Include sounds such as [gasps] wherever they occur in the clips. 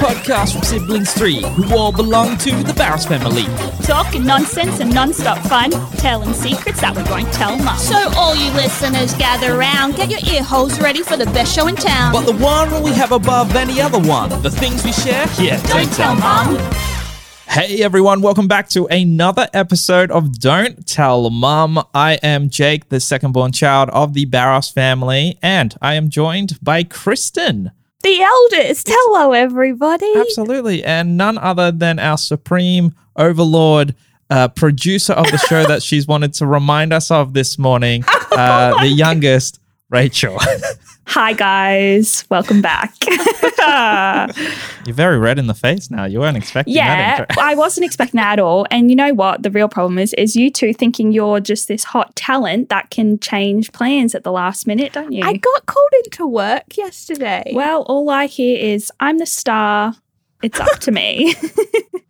podcast from siblings three who all belong to the Barros family. Talking nonsense and non-stop fun, telling secrets that we won't tell mum. So all you listeners gather around, get your ear holes ready for the best show in town. But the one we have above any other one, the things we share, yeah, Don't tell mum. Hey everyone, welcome back to another episode of Don't Tell Mum. I am Jake, the second born child of the Barros family, and I am joined by Kristen. The eldest. Hello, everybody. Absolutely, and none other than our supreme overlord, uh, producer of the show that she's wanted to remind us of this morning, [laughs] uh, the youngest, Rachel. [laughs] Hi, guys. Welcome back. [laughs] You're very red in the face now. You weren't expecting yeah, that. intro. I wasn't expecting that at all. And you know what? The real problem is, is you two thinking you're just this hot talent that can change plans at the last minute, don't you? I got called into work yesterday. well, all I hear is, I'm the star. It's up to me. [laughs] [laughs]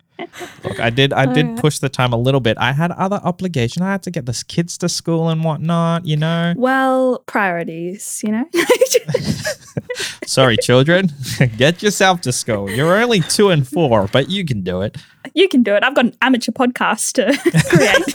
Look, I did. I did Uh, push the time a little bit. I had other obligation. I had to get the kids to school and whatnot. You know. well, priorities, you know? [laughs] Sorry, children. [laughs] get yourself to school. You're only two and four, but you can do it. you can do it. I've got an amateur podcast to [laughs] create.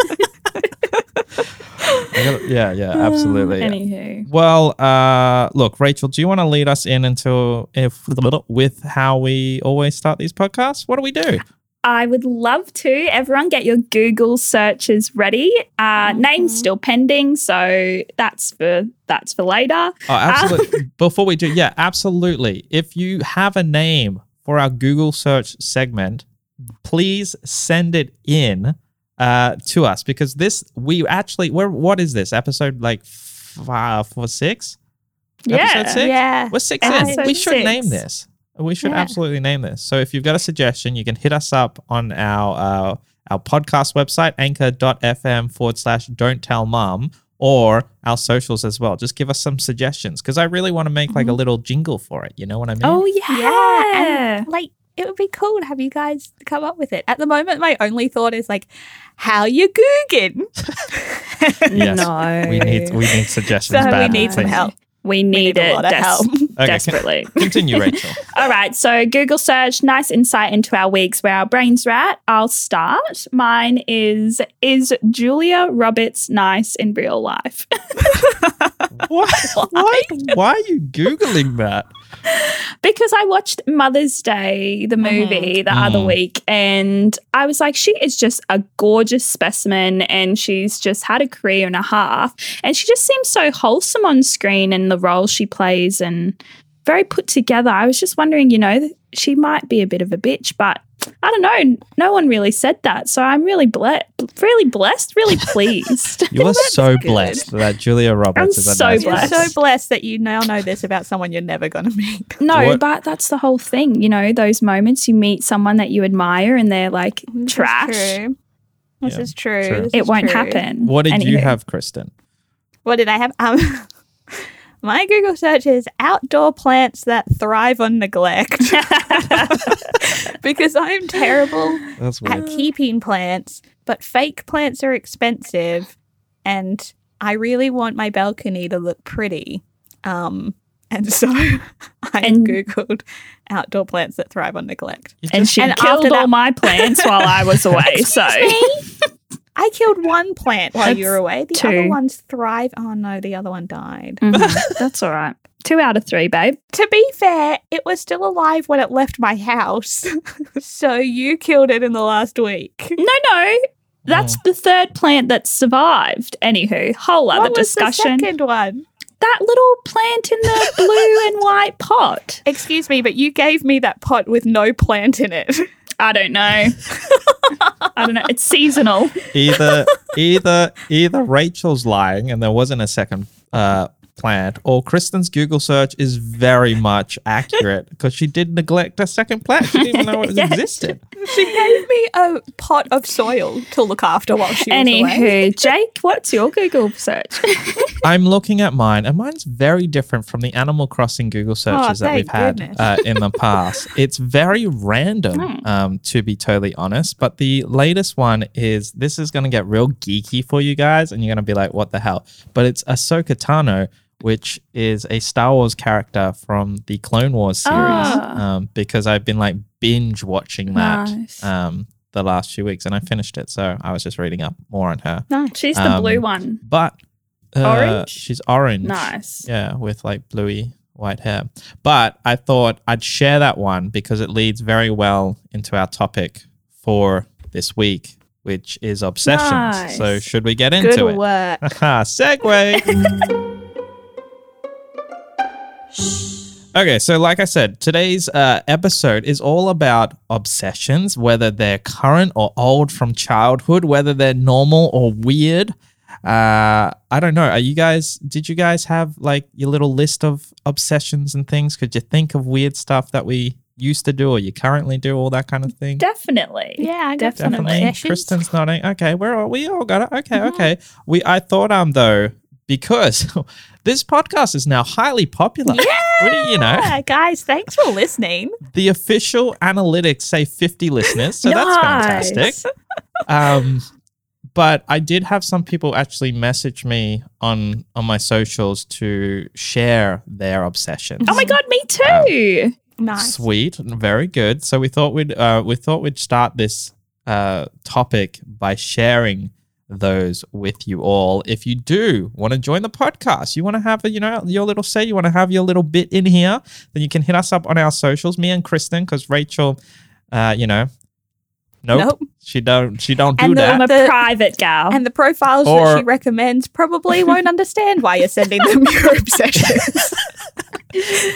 Gotta- yeah, yeah, absolutely. Anywho. Well, uh, look, Rachel, do you want to lead us in into if with how we always start these podcasts? What do we do? I would love to. Everyone, get your Google searches ready. Uh, Name's still pending, so that's for that's for later. Oh, absolutely. [laughs] Before we do, yeah, absolutely. If you have a name for our Google search segment, please send it in uh, to us because this we actually we're what is this episode like five or six? Yeah, Episode six? yeah. We're six in. We should six. name this. We should Yeah. absolutely name this. So if you've got a suggestion, you can hit us up on our uh, our podcast website, anchor.fm forward slash don't tell mom, or our socials as well. Just give us some suggestions because I really want to make like a little jingle for it. You know what I mean? Oh yeah. Yeah, and like it would be cool to have you guys come up with it. At the moment, my only thought is like, how you googing? [laughs] [laughs] Yes. No. We need we need suggestions. so we need some help. We need, need a it lot of des- help. [laughs] Okay, desperately. Continue, [laughs] Rachel. All right, so Google search, nice insight into our weeks where our brains are at. I'll start. Mine is Is Julia Roberts nice in real life? [laughs] why, why why are you googling that? [laughs] because I watched Mother's Day, the movie, the other Mm. week, and I was like, she is just a gorgeous specimen, and she's just had a career and a half, and she just seems so wholesome on screen and the role she plays, and very put together. I was just wondering, you know, she might be a bit of a bitch, but. I don't know. No one really said that, so I'm really ble- really blessed, really [laughs] pleased. You are so good. blessed that Julia Roberts I'm is a so nice You're blessed. so blessed that you now know this about someone you're never going to meet. No, What- but that's the whole thing. You know, those moments you meet someone that you admire and they're like This is trash. true. This Yeah, is true. true. This It is won't true. happen. What did you have, Kristen? What did I have? Um, [laughs] my Google search is outdoor plants that thrive on neglect. [laughs] because I'm terrible That's at keeping plants, but fake plants are expensive, and I really want my balcony to look pretty. Um, and so [laughs] I And- googled outdoor plants that thrive on neglect. And she And killed all that- my plants while I was [laughs] away. so I killed one plant while you were away. The two. other ones thrive. Oh no, the other one died. Mhm, [laughs] that's all right. Two out of three, babe. To be fair, it was still alive when it left my house. [laughs] so you killed it in the last week. No, no. That's the third plant that survived. Anywho, whole other what was discussion. the second one? That little plant in the [laughs] blue and white pot. Excuse me, but you gave me that pot with no plant in it. I don't know. I don't know. It's seasonal. either either either Rachel's lying and there wasn't a second uh, plant, or Kristen's Google search is very much accurate [laughs] because she did neglect a second plant. She didn't even know it [laughs] Yes. existed. she gave me a pot of soil to look after while she was away. Anywho, [laughs] Jake, what's your Google search? I'm looking at mine, and mine's very different from the Animal Crossing Google searches that we've had uh, in the past. it's very random, um, to be totally honest. But the latest one is this is going to get real geeky for you guys, and you're going to be like, "What the hell?" But it's Ahsoka Tano, which is a Star Wars character from the Clone Wars series. Ah. Um, because I've been like binge watching that Nice. um, the last few weeks, and I finished it, so I was just reading up more on her. Nice. She's the Um, blue one. But uh, Orange? she's orange. Nice. Yeah, with like bluey white hair. But I thought I'd share that one because it leads very well into our topic for this week, which is obsessions. Nice. So should we get Good into it? work. Haha, [laughs] Segue. [laughs] Okay, so like I said, today's uh, episode is all about obsessions, whether they're current or old from childhood, whether they're normal or weird. Uh, I don't know. Are you guys? Did you guys have like your little list of obsessions and things? Could you think of weird stuff that we used to do or you currently do, all that kind of thing? Definitely. Yeah, I got some Definitely. Kristen's nodding. Okay, we're all, we all got it. Okay, Mm-hmm. okay. We I thought um though because [laughs] this podcast is now highly popular. Do you know? Guys, thanks for listening. The official analytics say 50 listeners, so that's Nice. fantastic. Um, but I did have some people actually message me on on my socials to share their obsessions. Oh my god, me too. Nice. Sweet, very good. So we thought we'd uh, we thought we'd start this uh, topic by sharing those with you all. If you do want to join the podcast, you want to have a, you know your little say, you want to have your little bit in here, then you can hit us up on our socials. Me and Kristen, because Rachel, uh, you know, nope, Nope. she don't she don't do And the- that. I'm a The- private gal. And the profiles Or- that she recommends probably won't understand why you're sending them [laughs] your obsessions.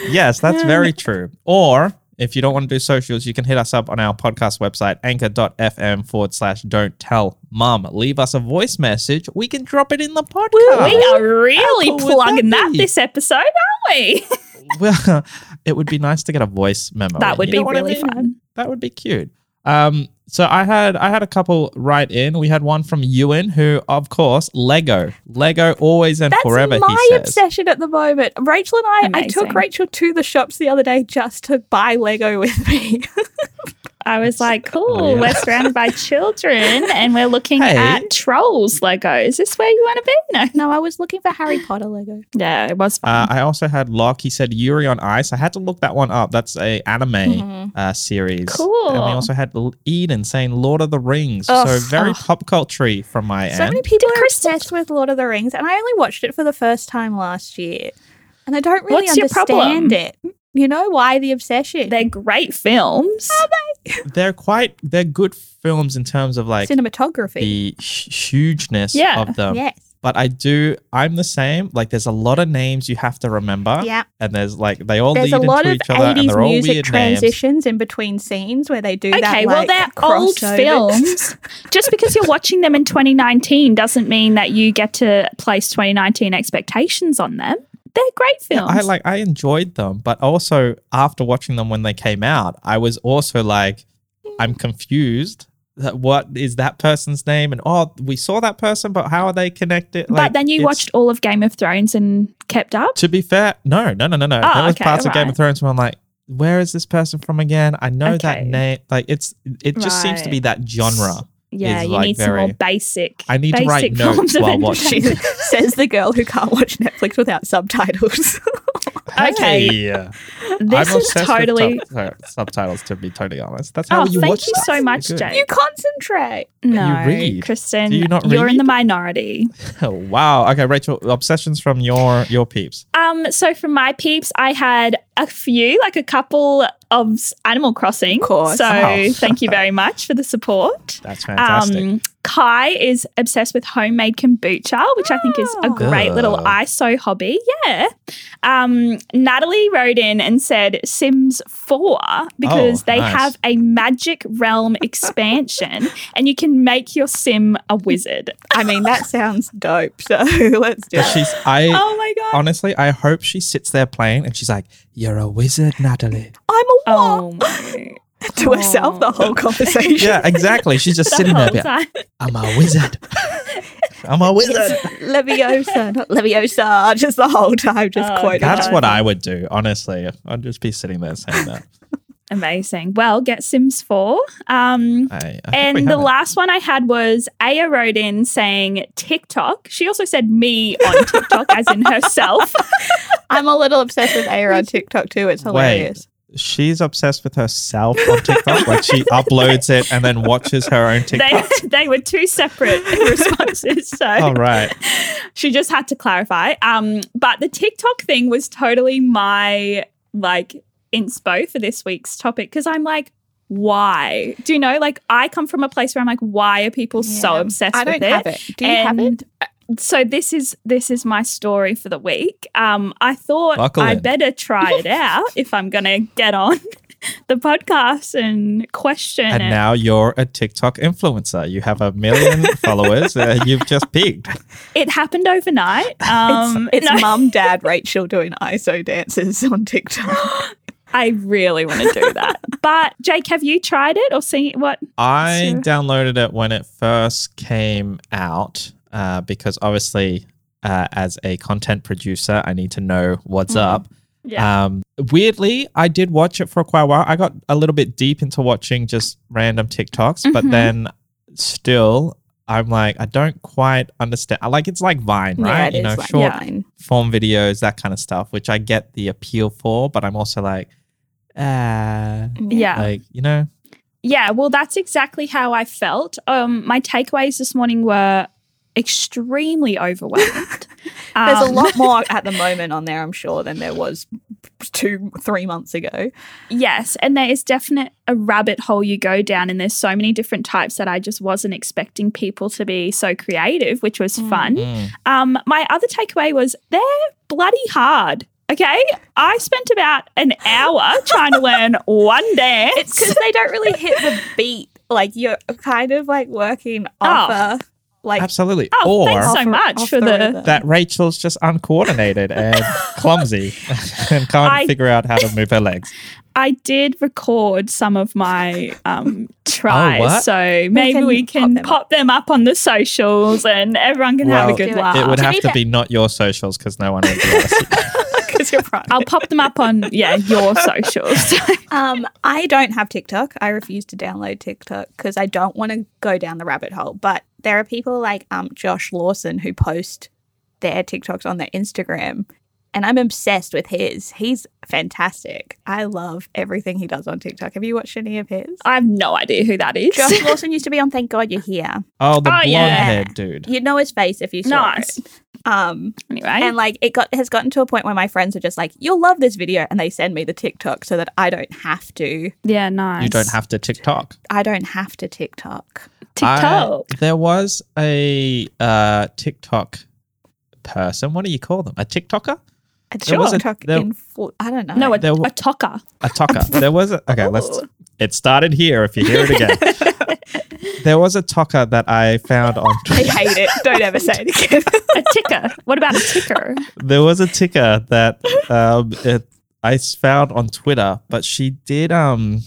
yes, that's very true. Or if you don't want to do socials, you can hit us up on our podcast website, anchor.fm forward slash don't tell mum. Leave us a voice message. We can drop it in the podcast. we are really plugging that that this episode, aren't we? [laughs] Well, it would be nice to get a voice memo. that in, would you be know what I really mean? fun. That would be cute. Um, so I had I had a couple right in. We had one from Ewan, who of course Lego, Lego always and That's forever. my he says. obsession at the moment. Rachel and I, I took Rachel to the shops the other day just to buy Lego with me. [laughs] I was like, cool, Oh, yeah. we're surrounded by children and we're looking Hey. at trolls Lego. Is this where you want to be? No. no, I was looking for Harry Potter Lego. Yeah, it was Uh, fun. I also had Locke. He said Yuri on Ice. I had to look that one up. That's a anime Mhm. uh, series. Cool. And we also had Eden saying Lord of the Rings. Ugh. so very Ugh. pop culture from my So end. So many people Did are obsessed with Lord of the Rings, and I only watched it for the first time last year. And I don't really What's your problem? understand it. You know why the obsession? They're great films. Are they? [laughs] they're quite they're good films in terms of like Cinematography. the hu- hugeness Yeah. of them. yes. But I do. I'm the same. Like, there's a lot of names you have to remember. Yeah. And there's like they all There's lead a lot into of each other, and 80s they're all music weird names. transitions in between scenes where they do that. Okay, well, like, they're old crossover. films. [laughs] Just because you're watching them in 2019 doesn't mean that you get to place 2019 expectations on them. They're great Yeah, films. I like I enjoyed them, but also after watching them when they came out, I was also like, I'm confused. That What is that person's name? And oh, we saw that person, but how are they connected? but then you watched all of Game of Thrones and kept up. To be fair, no, no, no, no, no. Oh, there was okay, parts of Game of Thrones where I'm like, where is this person from again? I know that name. Like it's it just seems to be that genre. Yeah, is, you like, need some more basic. I need to write notes while watching. [laughs] Says the girl who can't watch Netflix without subtitles. [laughs] Okay. Hey. This I'm is totally. with sub- uh, subtitles. To be totally honest, that's how Oh, you thank watch you stuff. so much, You're good. Jane. you concentrate. No, read. Kristen, Do you not you're in the minority. [laughs] Oh, wow. Okay, Rachel. Obsessions from your your peeps. Um, so from my peeps, I had a few, like a couple of Animal Crossing. Of course. So Oh. thank you very much for the support. That's fantastic. Um, Kai is obsessed with homemade kombucha, which I think is a Oh. great little ISO hobby. Yeah. Um, Natalie wrote in and said Sims 4 because Oh, they nice. have a magic realm expansion [laughs] and you can make your sim a wizard. I mean, that sounds dope. So [laughs] let's do But it. she's I Oh my God. honestly I hope she sits there playing and she's like, "You're a wizard, Natalie." I'm a what? Oh my. [laughs] to herself the whole conversation. Yeah, exactly. She's just [laughs] The sitting there. whole time. I'm a wizard. [laughs] I'm a wizard. Leviosa, not Leviosa, just the whole time, just Oh, quoting. That's what I would do, honestly. I'd just be sitting there saying that. Amazing. Well, get Sims 4. Um, I, I and the last one I had was Aya wrote in saying TikTok. She also said me on TikTok, as in herself. I'm a little obsessed with Aya on TikTok too. It's hilarious. She's obsessed with herself on TikTok. like she uploads it and then watches her own TikTok. [laughs] they were two separate [laughs] responses. So All right. she just had to clarify. Um, but the TikTok thing was totally my like inspo for this week's topic because I'm like, why? Do you know? Like, I come from a place where I'm like, why are people so obsessed I with don't it? have it. Do you have it? So this is this is my story for the week. Um, I thought Buckle I in. better try it [laughs] out if I'm gonna get on [laughs] the podcast and question And it. now you're a TikTok influencer. You have a million [laughs] followers. Uh, you've just peaked. it happened overnight. Um, it's no, mum, dad, Rachel doing ISO dances on TikTok. [gasps] I really want to do that. But Jake, have you tried it or seen what? I downloaded it when it first came out uh, because obviously, uh, as a content producer, I need to know what's Mhm. up. Yeah. Um, weirdly, I did watch it for quite a while. I got a little bit deep into watching just random TikToks, but Mhm. then still, I'm like, I don't quite understand. I like it's like Vine, Yeah, right? it you know, like short Vine. form videos, that kind of stuff, which I get the appeal for, but I'm also like, ah, yeah. like you know, Yeah, well, that's exactly how I felt. Um, my takeaways this morning were extremely overwhelmed. [laughs] There's a Um, lot more [laughs] at the moment on there, I'm sure, than there was two, three months ago. Yes, and there is definite a rabbit hole you go down, and there's so many different types that I just wasn't expecting people to be so creative, which was fun. Mm. Um, my other takeaway was they're bloody hard. Okay, I spent about an hour [laughs] trying to learn one dance. It's because they don't really hit the beat. Like you're kind of like working off a like absolutely. Oh, or thanks so much off for the. rhythm. that Rachel's just uncoordinated and [laughs] clumsy [laughs] and can't I- figure out how to move her legs. I did record some of my um, tries, what? so maybe can we pop can them pop them up on the socials, and everyone can have a good laugh. It would have be to be not your socials because no one would be [laughs] able because you're private. I'll pop them up on yeah your socials. Um, I don't have TikTok. I refuse to download TikTok because I don't want to go down the rabbit hole. But there are people like um Josh Lawson who post their TikToks on their Instagram, and I'm obsessed with his. He's fantastic. I love everything he does on TikTok. Have you watched any of his? I have no idea who that is. Josh [laughs] Lawson used to be on Thank God You're Here. Oh, the Oh, blonde yeah. head dude. You'd know his face if you saw nice. it. Um, Anyway, and like it got has gotten to a point where my friends are just like, "You'll love this video," and they send me the TikTok so that I don't have to. yeah, nice. You don't have to TikTok. I don't have to TikTok. TikTok. I- there was a uh, TikTok person. What do you call them? A TikToker? It's There was a- TikTok there- in I don't know. no, a, there w- a talker. A talker. [laughs] There was a. Okay, let's. It started here. If you hear it again, [laughs] there was a talker that I found on. Twitter. I hate it. Don't ever say it again. [laughs] A ticker. What about a ticker? there was a ticker that um, it, I s- found on Twitter, but she did um,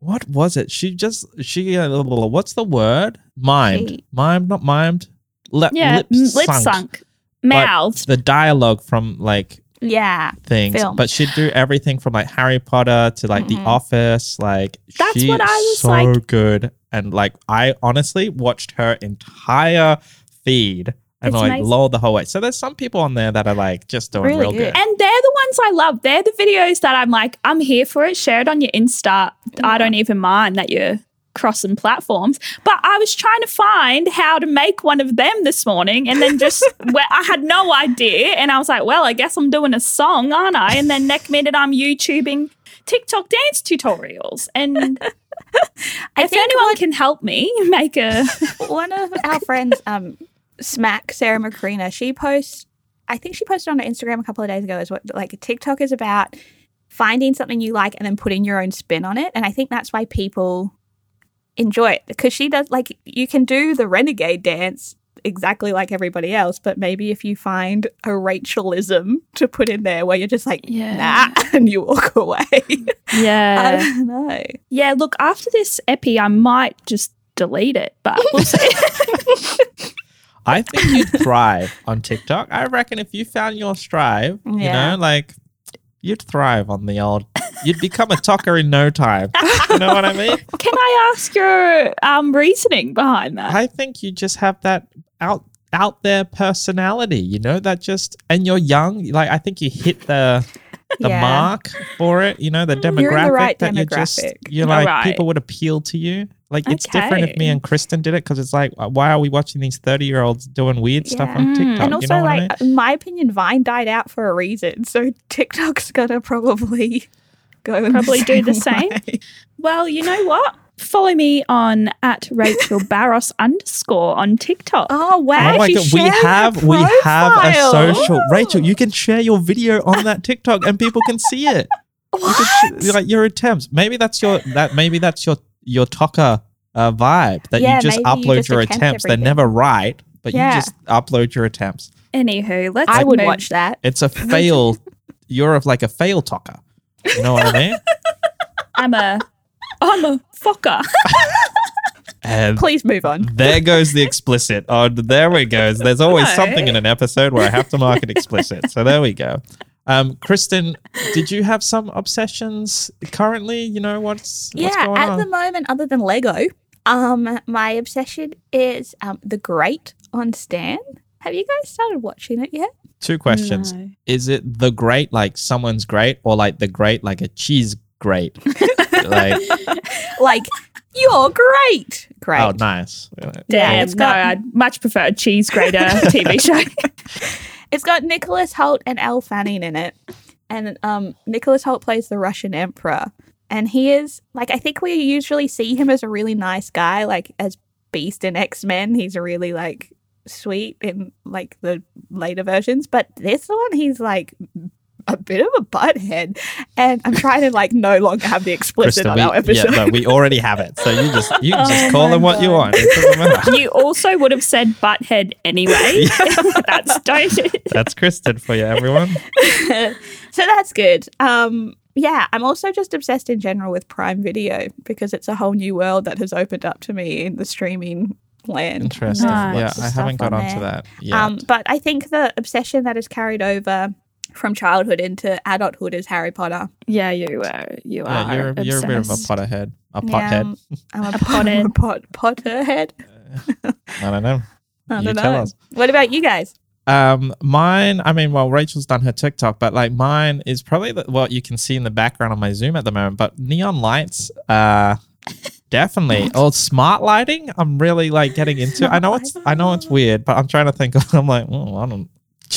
what was it? She just she uh, what's the word? Mimed, She- mimed, not mimed. Lip, Yeah, lip, sunk. sunk, mouthed. The dialogue from like yeah. things, Film. but she'd do everything from like Harry Potter to like The Mhm. Office. Like That's what I was so like- good, and like I honestly watched her entire feed. And It's like amazing. lol the whole way. So there's some people on there that are like just doing Really real good. good. And they're the ones I love. They're the videos that I'm like, I'm here for it. Share it on your Insta. I don't even mind that you're crossing platforms. But I was trying to find how to make one of them this morning, and then just [laughs] where I had no idea. And I was like, well, I guess I'm doing a song, aren't I? And then next minute I'm YouTubing TikTok dance tutorials. And [laughs] if think anyone can help me make a [laughs] one of our friends, um, Smack Sarah Macrina, she posts. I think she posted on her Instagram a couple of days ago. Is what like TikTok is about finding something you like and then putting your own spin on it. And I think that's why people enjoy it because she does like you can do the renegade dance exactly like everybody else, but maybe if you find a Rachelism to put in there where you're just like, Yeah. nah, [laughs] and you walk away. [laughs] I yeah don't know. yeah. Look, after this epi, I might just delete it, but we'll see. [laughs] I think you'd thrive on TikTok. I reckon if you found your strive, you know, like you'd thrive on the old. You'd become a talker in no time. You know what I mean? [laughs] Can I ask your um, reasoning behind that? I think you just have that out out there personality. You know that just and you're young. Like I think you hit the the Yeah. mark for it. You know the demographic You're the right that you just demographic. you're like Alright. people would appeal to you. Like it's different if me and Kristen did it because it's like why are we watching these thirty year olds doing weird stuff on Mm. TikTok? and also, you know what I like, mean? in my opinion, Vine died out for a reason. So TikTok's gonna probably [laughs] go in Probably do the same. way. Well, you know what? Follow me on at Rachel [laughs] Barros underscore on TikTok. Oh wow! Oh my god, we have we have a profile. social Rachel, you can share your video on that TikTok and people can see it. You can What? sh- like your attempts. Maybe that's your that maybe that's your your talker uh, vibe that Yeah, you just maybe you upload just your attempt attempts. They're never right, but Yeah. you just upload your attempts. Anywho, let's I would move- watch that. It's a [laughs] fail. You're of like a fail talker. You know what I mean? [laughs] I'm a I'm a fucker. [laughs] And Please move on. there goes the explicit. Oh, there we go. There's always No. something in an episode where I have to mark it explicit. So there we go. Um, Kristen, did you have some obsessions currently? You know what's what's yeah, going at on? the moment, other than Lego, um, my obsession is um The Great on Stan. Have you guys started watching it yet? Two questions. No. Is it the great like someone's great, or like the great like a cheese grate? like [laughs] Like, you're great. Great. oh, nice. Yeah, Damn, it's no, I'd much prefer a cheese grater [laughs] TV show. [laughs] It's got Nicholas Hoult and Elle Fanning in it. And um, Nicholas Hoult plays the Russian emperor. And he is, like, I think we usually see him as a really nice guy, like, as Beast in X Men. He's really, like, sweet in, like, the later versions. But this one, he's, like, a bit of a butthead. And I'm trying to, like, no longer have the explicit Kristen, on we, our episode. yeah, but we already have it, so you just you can just Oh call them him what you want. It doesn't matter. you also would have said butthead anyway. [laughs] [laughs] That's don't. [laughs] That's Kristen for you, everyone. so that's good. Um, yeah, I'm also just obsessed in general with Prime Video because it's a whole new world that has opened up to me in the streaming land. Interesting. Nice. Yeah, I haven't got on onto there. that yet. Um, but I think the obsession that is carried over from childhood into adulthood is Harry Potter. Yeah, you are. You yeah, are. you're you're a bit of a obsessed. potterhead, a Yeah, pothead. um, I'm a, A pot- pothead. a [laughs] pot, Potterhead. I don't know. [laughs] I You don't tell know. us. What about you guys? Um, mine. I mean, well, Rachel's done her TikTok, but like mine is probably the, what you can see in the background on my Zoom at the moment. But neon lights, uh, [laughs] definitely. oh, smart lighting. I'm really like getting into. I know it's. I know it's weird, but I'm trying to think. Of, I'm like, oh, I don't.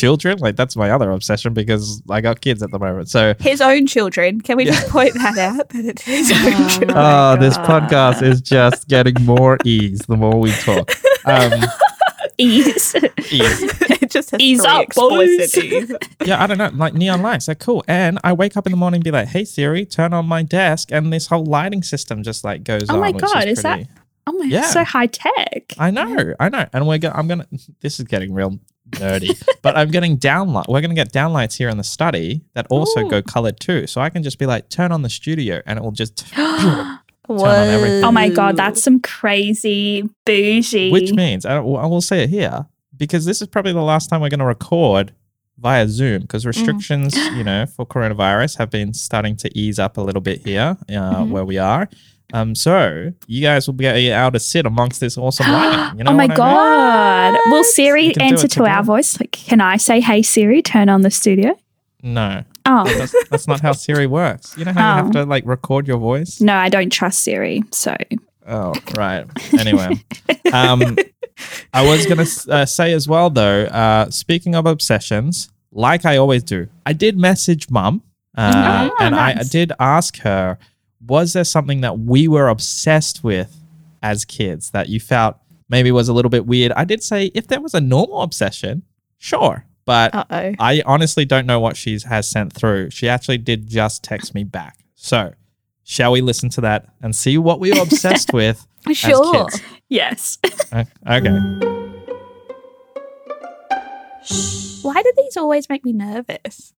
Children, like that's my other obsession because I got kids at the moment. So, His own children. Can we just point that out that it's his own Oh. children? oh, this podcast is just getting more ease the more we talk. Um, [laughs] Ease. ease. it just has Ease three up, explicit [laughs] boys. Yeah, I don't know, like neon lights, they're cool. And I wake up in the morning and be like, "Hey Siri, turn on my desk," and this whole lighting system just like goes Oh on. my God, is, is that- Oh my, Yeah. so high tech. I know, I know, and we're go- I'm gonna. [laughs] This is getting real nerdy, but I'm getting downlight. We're gonna get downlights here in the study that also Ooh. go colored too. So I can just be like, "Turn on the studio," and it will just. [gasps] [gasps] on everything. Oh my god, that's some crazy bougie. Which means I, I will say it here because this is probably the last time we're going to record via Zoom because restrictions, you know, for coronavirus have been starting to ease up a little bit here uh, Mm-hmm. where we are. Um, so you guys will be able to sit amongst this awesome [gasps] lighting. You know oh my I mean? god! Will Siri answer to our voice? Like, can I say, "Hey Siri, turn on the studio"? No, Oh that's, that's not how Siri works. You know how you Oh. have to like record your voice? no, I don't trust Siri. So Oh, right. Anyway, um, I was going to uh, say as well, though, uh, speaking of obsessions, like I always do, I did message mum uh, Oh, and I did ask her, was there something that we were obsessed with as kids that you felt maybe was a little bit weird? I did say if there was a normal obsession, sure. But Uh oh. I honestly don't know what she has sent through. She actually did just text me back. So, shall we listen to that and see what we were obsessed [laughs] with as Sure. kids? yes, Okay. Why do these always make me nervous?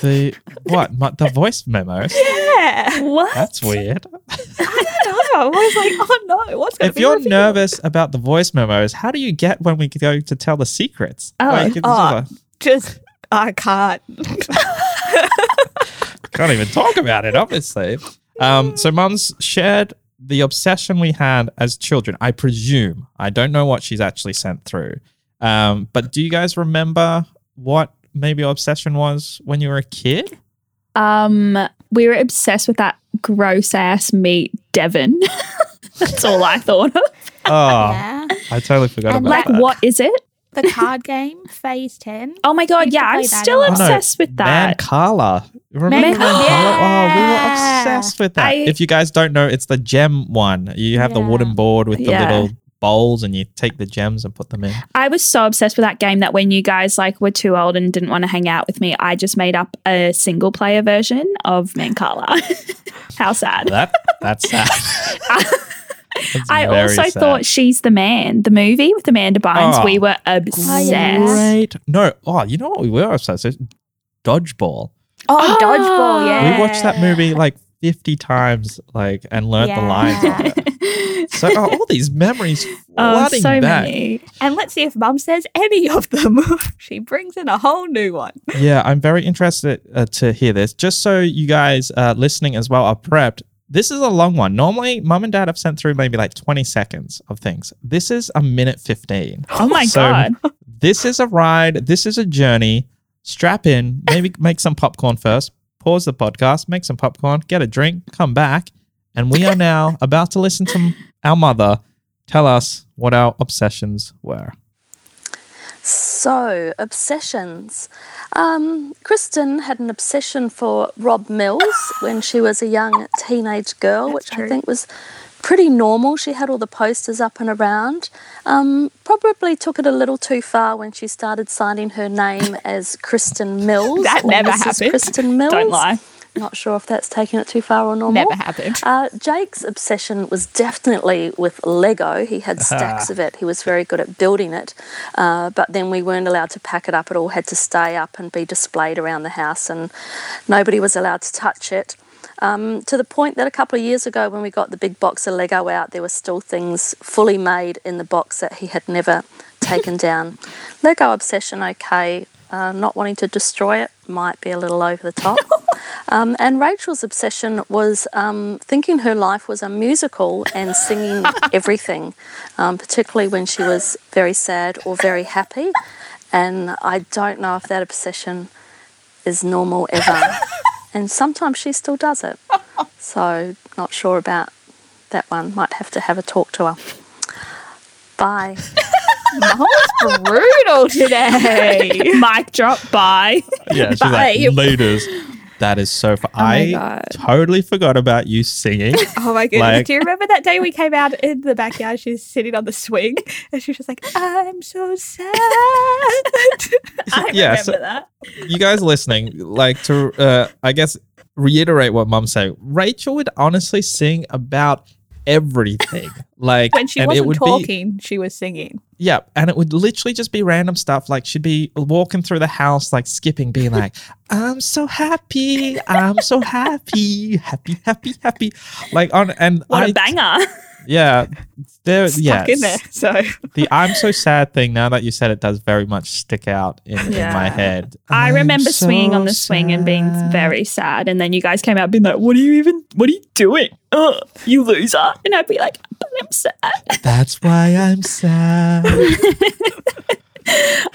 The what? My, the voice memos. [laughs] Yeah. what? That's weird. I don't know. I'm always like, oh no, what's going If be you're revealed? nervous about the voice memos, how do you get when we go to tell the secrets? Oh, Like, oh. just just I can't. [laughs] Can't even talk about it, obviously. Um, so mum's shared the obsession we had as children. I presume. I don't know what she's actually sent through. Um, but do you guys remember what maybe your obsession was when you were a kid? Um, we were obsessed with that gross ass meat, Devon. [laughs] That's all I thought of. Oh, Yeah. I totally forgot And about Like, that. Like, what is it? The card game, Phase 10. Oh my god, yeah, I'm still a. Oh, no, obsessed with that. Mancala. Remember Man- Mancala? Oh, we were obsessed with that. I- if you guys don't know, it's the gem one. You have the wooden board with the Yeah. little bowls and you take the gems and put them in. I was so obsessed with that game that when you guys like were too old and didn't want to hang out with me, I just made up a single player version of Mancala. [laughs] How sad. That that's sad. That's I also sad. thought She's the Man, the movie with Amanda Bynes. Oh, we were obsessed. yeah. Great. No, oh, you know what we were obsessed with? Dodgeball. Oh, Oh. dodgeball, yeah. We watched that movie like 50 times, like, and learnt the lines of it. [laughs] So oh, all these memories flooding oh, so back. many. And let's see if mum says any of them. [laughs] she brings in a whole new one. Yeah, I'm very interested uh, to hear this. Just so you guys uh, listening as well are prepped. This is a long one. Normally, mum and dad have sent through maybe like 20 seconds of things. This is a minute 15. [gasps] Oh my So- god. [laughs] This is a ride. This is a journey. Strap in. Maybe make some popcorn first. Pause the podcast, make some popcorn, get a drink, come back. And we are [laughs] now about to listen to our mother tell us what our obsessions were. So, obsessions. Um, Kristen had an obsession for Rob Mills when she was a young teenage girl, which I think was pretty normal. She had all the posters up and around. Um, probably took it a little too far when she started signing her name [laughs] as Kristen Mills. That never Mrs. happened. Kristen Mills. Don't lie. Not sure if that's taking it too far or normal. Never happened. Uh, Jake's obsession was definitely with Lego. He had stacks of it. He was very good at building it. Uh, but then we weren't allowed to pack it up. It all had to stay up and be displayed around the house, and nobody was allowed to touch it. Um, to the point that a couple of years ago, when we got the big box of Lego out, there were still things fully made in the box that he had never taken [laughs] down. Lego obsession, okay. Uh, not wanting to destroy it might be a little over the top. [laughs] Um, and Rachel's obsession was um, thinking her life was a musical and singing [laughs] everything, um, particularly when she was very sad or very happy. And I don't know if that obsession is normal ever. And sometimes she still does it. [laughs] So, not sure about that one. Might have to have a talk to her. Bye. [laughs] Mum's brutal today. [laughs] Mic drop by. Yeah, she's Bye. like, leaders. That is so fun. my I God. totally forgot about you singing. [laughs] Oh my goodness. Like- Do you remember that day we came out in the backyard? She's sitting on the swing and she was just like, I'm so sad. [laughs] I Yeah, remember so- that. you guys listening, like to, uh, I guess, reiterate what mum said. Rachel would honestly sing about everything. [laughs] Like when she wasn't it would Be, talking, she was singing. Yeah, and it would literally just be random stuff. Like she'd be walking through the house, like skipping, being like, "I'm so happy, I'm so happy, happy, happy, happy." Like on and What I, a banger. Yeah, there. Yeah, in there. So the "I'm so sad" thing. Now that you said it, does very much stick out in, in my head. I remember swinging on so the swing and being very sad. And then you guys came out being like, What are you even, what are you doing? Ugh, you loser. And I'd be like, I'm sad. That's why I'm sad. [laughs]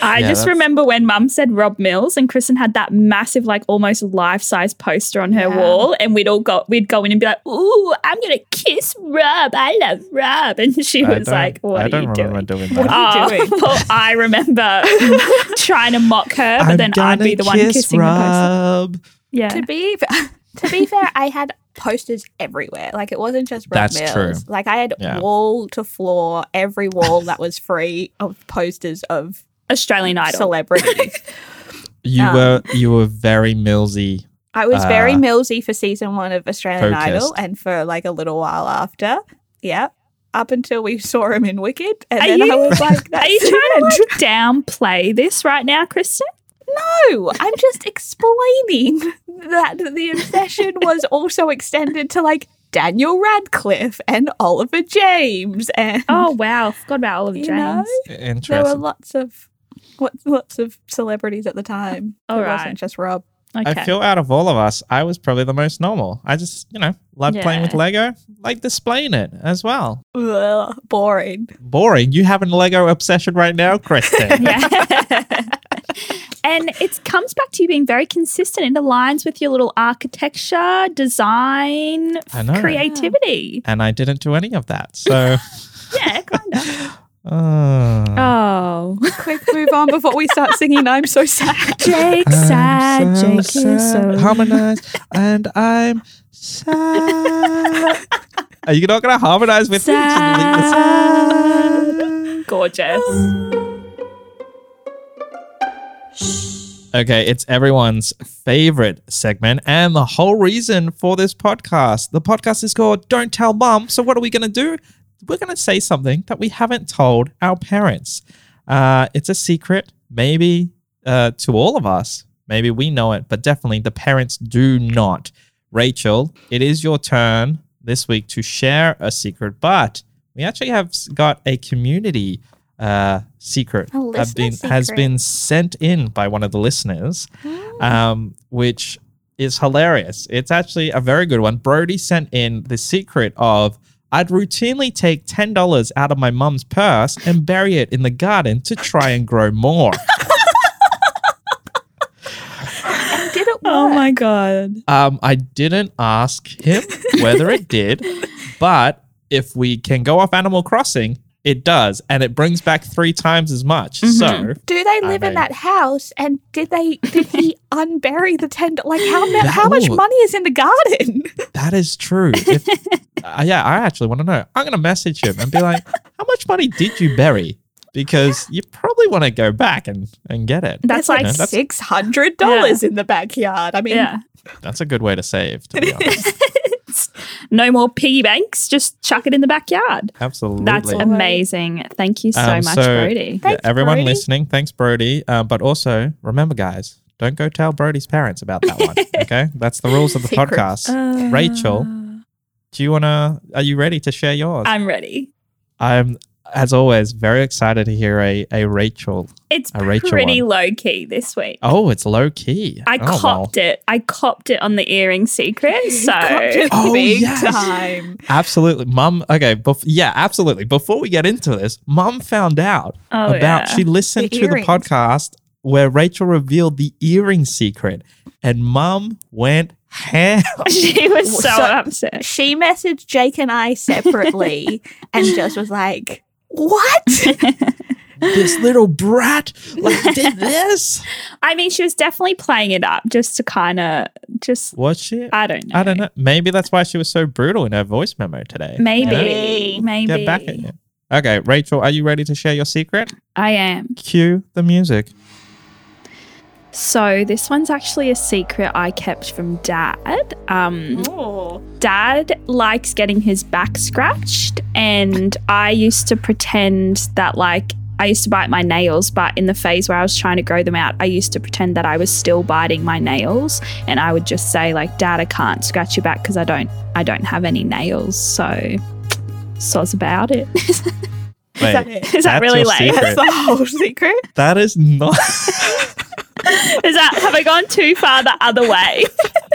I Yeah, just that's- remember when mum said Rob Mills and Kristen had that massive, like almost life size poster on her Yeah. wall. And we'd all go, we'd go in and be like, Ooh, I'm going to kiss Rob. I love Rob. And she I was like, What I are don't you remember doing? doing, that. are you Oh, doing? [laughs] well, I remember [laughs] trying to mock her, but I'm then I'd be the one gonna kiss kissing the poster. Rob. Yeah. to be to be fair, I had posters everywhere. Like it wasn't just Rob That's Mills. true. Like I had Yeah. wall to floor, every wall that was free of posters of Australian Idol. celebrities. [laughs] You Um, were you were very Millsy. I was very Uh, Millsy for season one of Australian Idol and for like a little while after. Yeah. Up until we [laughs] saw him in Wicked. And Are then I you- was like, that's [laughs] Are you trying to like downplay this right now, Kristen? No, I'm just explaining that the obsession was also extended to like Daniel Radcliffe and Oliver James and Oh wow, forgot about Oliver James. know? there were lots of What, lots of celebrities at the time. All it right. wasn't just Rob. Okay. I feel out of all of us, I was probably the most normal. I just, you know, love playing with Lego, like displaying it as well. Ugh, boring. Boring. You have a Lego obsession right now, Kristen. [laughs] yeah. [laughs] and it comes back to you being very consistent. It aligns with your little architecture, design, I know. creativity. And I didn't do any of that. So, [laughs] Yeah, kind of. uh, Oh. Quick, move on before we start singing I'm so sad. Jake's sad. Jake is so. harmonize, and I'm sad. [laughs] Are you not going to harmonize with me? Just leave it Sad. Gorgeous. Okay, it's everyone's favorite segment and the whole reason for this podcast. The podcast is called Don't Tell Mom. So, what are we going to do? We're going to say something that we haven't told our parents. Uh, it's a secret, maybe uh, to all of us. Maybe we know it, but definitely the parents do not. Rachel, it is your turn this week to share a secret, but we actually have got a community uh, secret have listener been, has been sent in by one of the listeners, um, which is hilarious. It's actually a very good one. Brody sent in the secret of I'd routinely take $10 out of my mum's purse and bury it in the garden to try and grow more. [laughs] Did it work? Oh my God. Um, I didn't ask him whether it did, [laughs] but if we can go off Animal Crossing, it does, and it brings back three times as much. So Do they live I in know. that house? And did they? Did he [laughs] unbury the ten? Like how mu- how much Ooh. money is in the garden? [laughs] that is true. If, uh, yeah, I actually want to know. I'm going to message him and be like, "How much money did you bury?" Because you probably want to go back and and get it. That's There's like like that's- six hundred dollars in the backyard. I mean, Yeah. That's a good way to save. To be honest, [laughs] No more piggy banks. Just chuck it in the backyard. absolutely. That's amazing. Thank you so Um, much, so- Brody. Yeah, everyone Brody. listening, thanks, Brody. Uh, but also remember, guys, don't go tell Brody's parents about that one. [laughs] Okay, that's the rules of the Secrets. podcast. Rachel, do you wanna? Are you ready to share yours? I'm ready. I'm, as always, very excited to hear a a Rachel. It's A Rachel pretty one. low key this week. Oh, it's low key. I oh, well. copped it. I copped it on the earring secret. [laughs] So Oh, big yes. time. Absolutely, Mum. Okay, bef- yeah, absolutely. Before we get into this, Mum found out Oh, about. yeah. She listened The to the podcast where Rachel revealed the earring secret, and Mum went ham. [laughs] she was so, So- upset. She messaged Jake and I separately [laughs] and just was like, "What? [laughs] this little brat like did [laughs] this. I mean, she was definitely playing it up just to kind of just. Was she? I don't know. I don't know. Maybe that's why she was so brutal in her voice memo today. Maybe. Maybe. Maybe. Get back at you. Okay, Rachel, are you ready to share your secret? I am. Cue the music. So this one's actually a secret I kept from Dad. Um, Dad likes getting his back scratched, and I used to pretend that like I used to bite my nails, but in the phase where I was trying to grow them out, I used to pretend that I was still biting my nails, and I would just say like, "Dad, I can't scratch your back because I don't, I don't have any nails." So, soz about it. Wait, that it? Is that really your lame? [laughs] secret. That's the whole secret." That is not. [laughs] Is that have I gone too far the other way?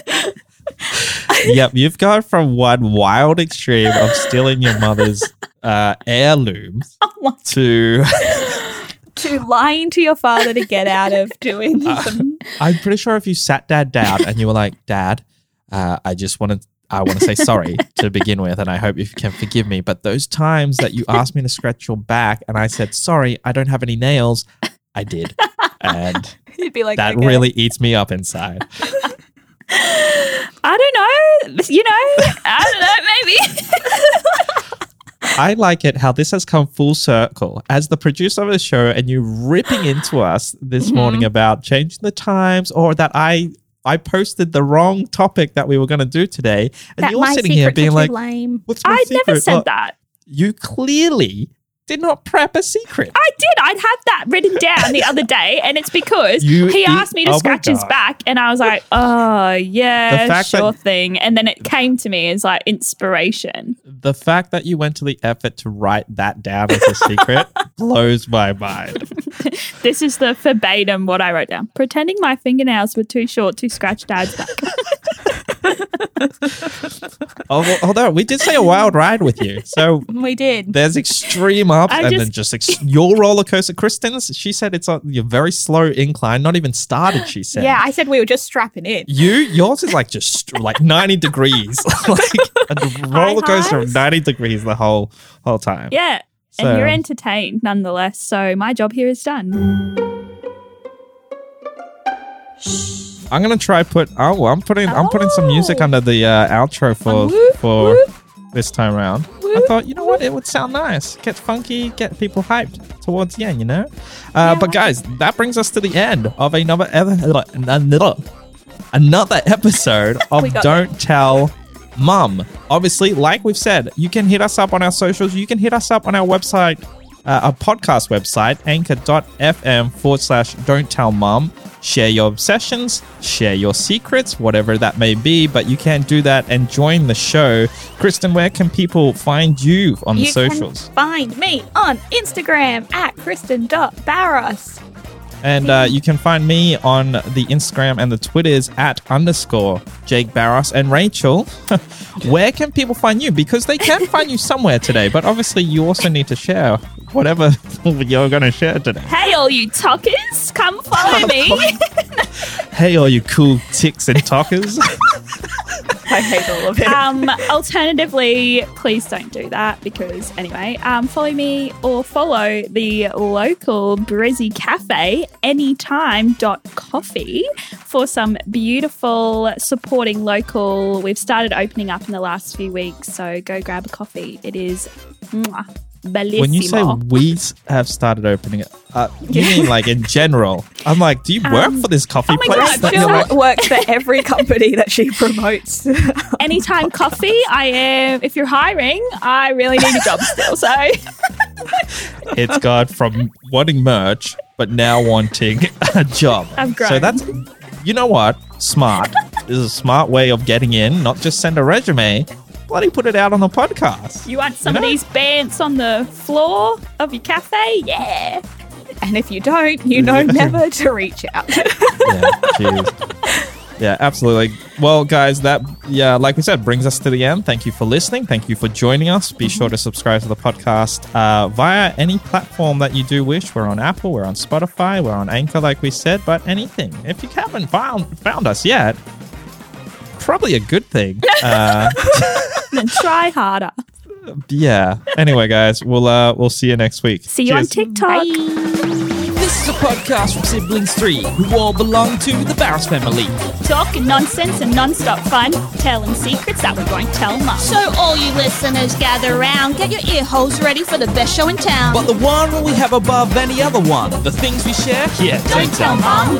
[laughs] yep, you've gone from one wild extreme of stealing your mother's uh, heirlooms [laughs] Oh to. [laughs] to lying to your father to get out of doing some. I'm pretty sure if you sat dad down and you were like, Dad, uh, I just wanted. I want to say sorry to begin with, and I hope you can forgive me. But those times that you asked me to scratch your back, and I said sorry, I don't have any nails, I did, and [laughs] He'd be like, that "Okay." really eats me up inside. [laughs] I don't know. You know, I don't know. Maybe. I like it how this has come full circle as the producer of the show, and you ripping into us this mm-hmm. morning about changing the times, or that I I posted the wrong topic that we were going to do today, and that you're sitting here being like, lame. "What's my I secret?" never said Look, that. You clearly did not prep a secret. I did. I'd have that written down the other day, and it's because You he asked me to scratch his back, and I was like, "Oh yeah, fact that- sure thing." And then it came to me as like inspiration. The fact that you went to the effort to write that down as a secret [laughs] blows my mind. This is the verbatim what I wrote down. Pretending my fingernails were too short to scratch Dad's back. [laughs] Although, although we did say a wild ride with you, so [laughs] We did. there's extreme ups I and just- then just ex- your roller coaster. Kristen's, she said it's on a very slow incline, not even started. She said, Yeah, I said we were just strapping in. You, yours is like just str- like 90 degrees, [laughs] like a roller coaster of 90 degrees the whole whole time. Yeah. So- And you're entertained nonetheless. So my job here is done. I'm gonna try put. Oh, well, I'm putting. I'm putting some music under the uh, outro for Whoop, for whoop. this time around. I thought, you know what, it would sound nice, get funky, get people hyped towards the end, you know. Uh, but guys, that brings us to the end of another another another episode [laughs] of Don't Tell Mum. Obviously, like we've said, you can hit us up on our socials. You can hit us up on our website, uh, our podcast website, anchor.fm forward slash Don't Tell Mum. Share your obsessions, share your secrets, whatever that may be. But you can do that and join the show. Kristen, where can people find you on the You socials? can find me on Instagram at kristen.barros. And uh, you can find me on the Instagram and the Twitters at underscore Jake Barros and Rachel. [laughs] Where can people find you? Because they can find you somewhere today, but obviously you also need to share whatever [laughs] you're going to share today. Hey, all you talkers, come follow me. [laughs] Hey, all you cool ticks and talkers. [laughs] I hate all of it. um, alternatively, please don't do that because anyway, um, follow me or follow the local Brizzy Cafe anytime.coffee for some beautiful supporting local. We've started opening up in the last few weeks, so go grab a coffee. It is mwah, bellissimo. when you say we have started opening it, uh, you mean like in general? I'm like, do you work Um, for this coffee oh place? God, Jill- like- works for every company that she promotes. [laughs] anytime coffee, I am. If you're hiring, I really need a job still. So [laughs] it's gone from wanting merch, but now wanting a job. So that's, you know what? Smart. this is a smart way of getting in, not just send a resume, bloody put it out on the podcast. you want some You of these bants on the floor of your cafe? Yeah. and if you don't, you know [laughs] never to reach out. Yeah, cheers. Yeah, absolutely. Well, guys, that yeah, like we said, brings us to the end. Thank you for listening. Thank you for joining us. Be sure to subscribe to the podcast uh, via any platform that you do wish. We're on Apple, we're on Spotify, we're on Anchor, like we said. But anything, if you haven't found found us yet, probably a good thing. [laughs] Uh, Then try harder. yeah. Anyway, guys, we'll uh, we'll see you next week. See you on Cheers. TikTok. This is a podcast from Siblings 3, who all belong to the Barros family. Talking nonsense and non-stop fun, telling secrets that we won't tell mum. So all you listeners gather round, get your ear holes ready for the best show in town. But the one we have above any other one, the things we share, yeah, Don't tell mum.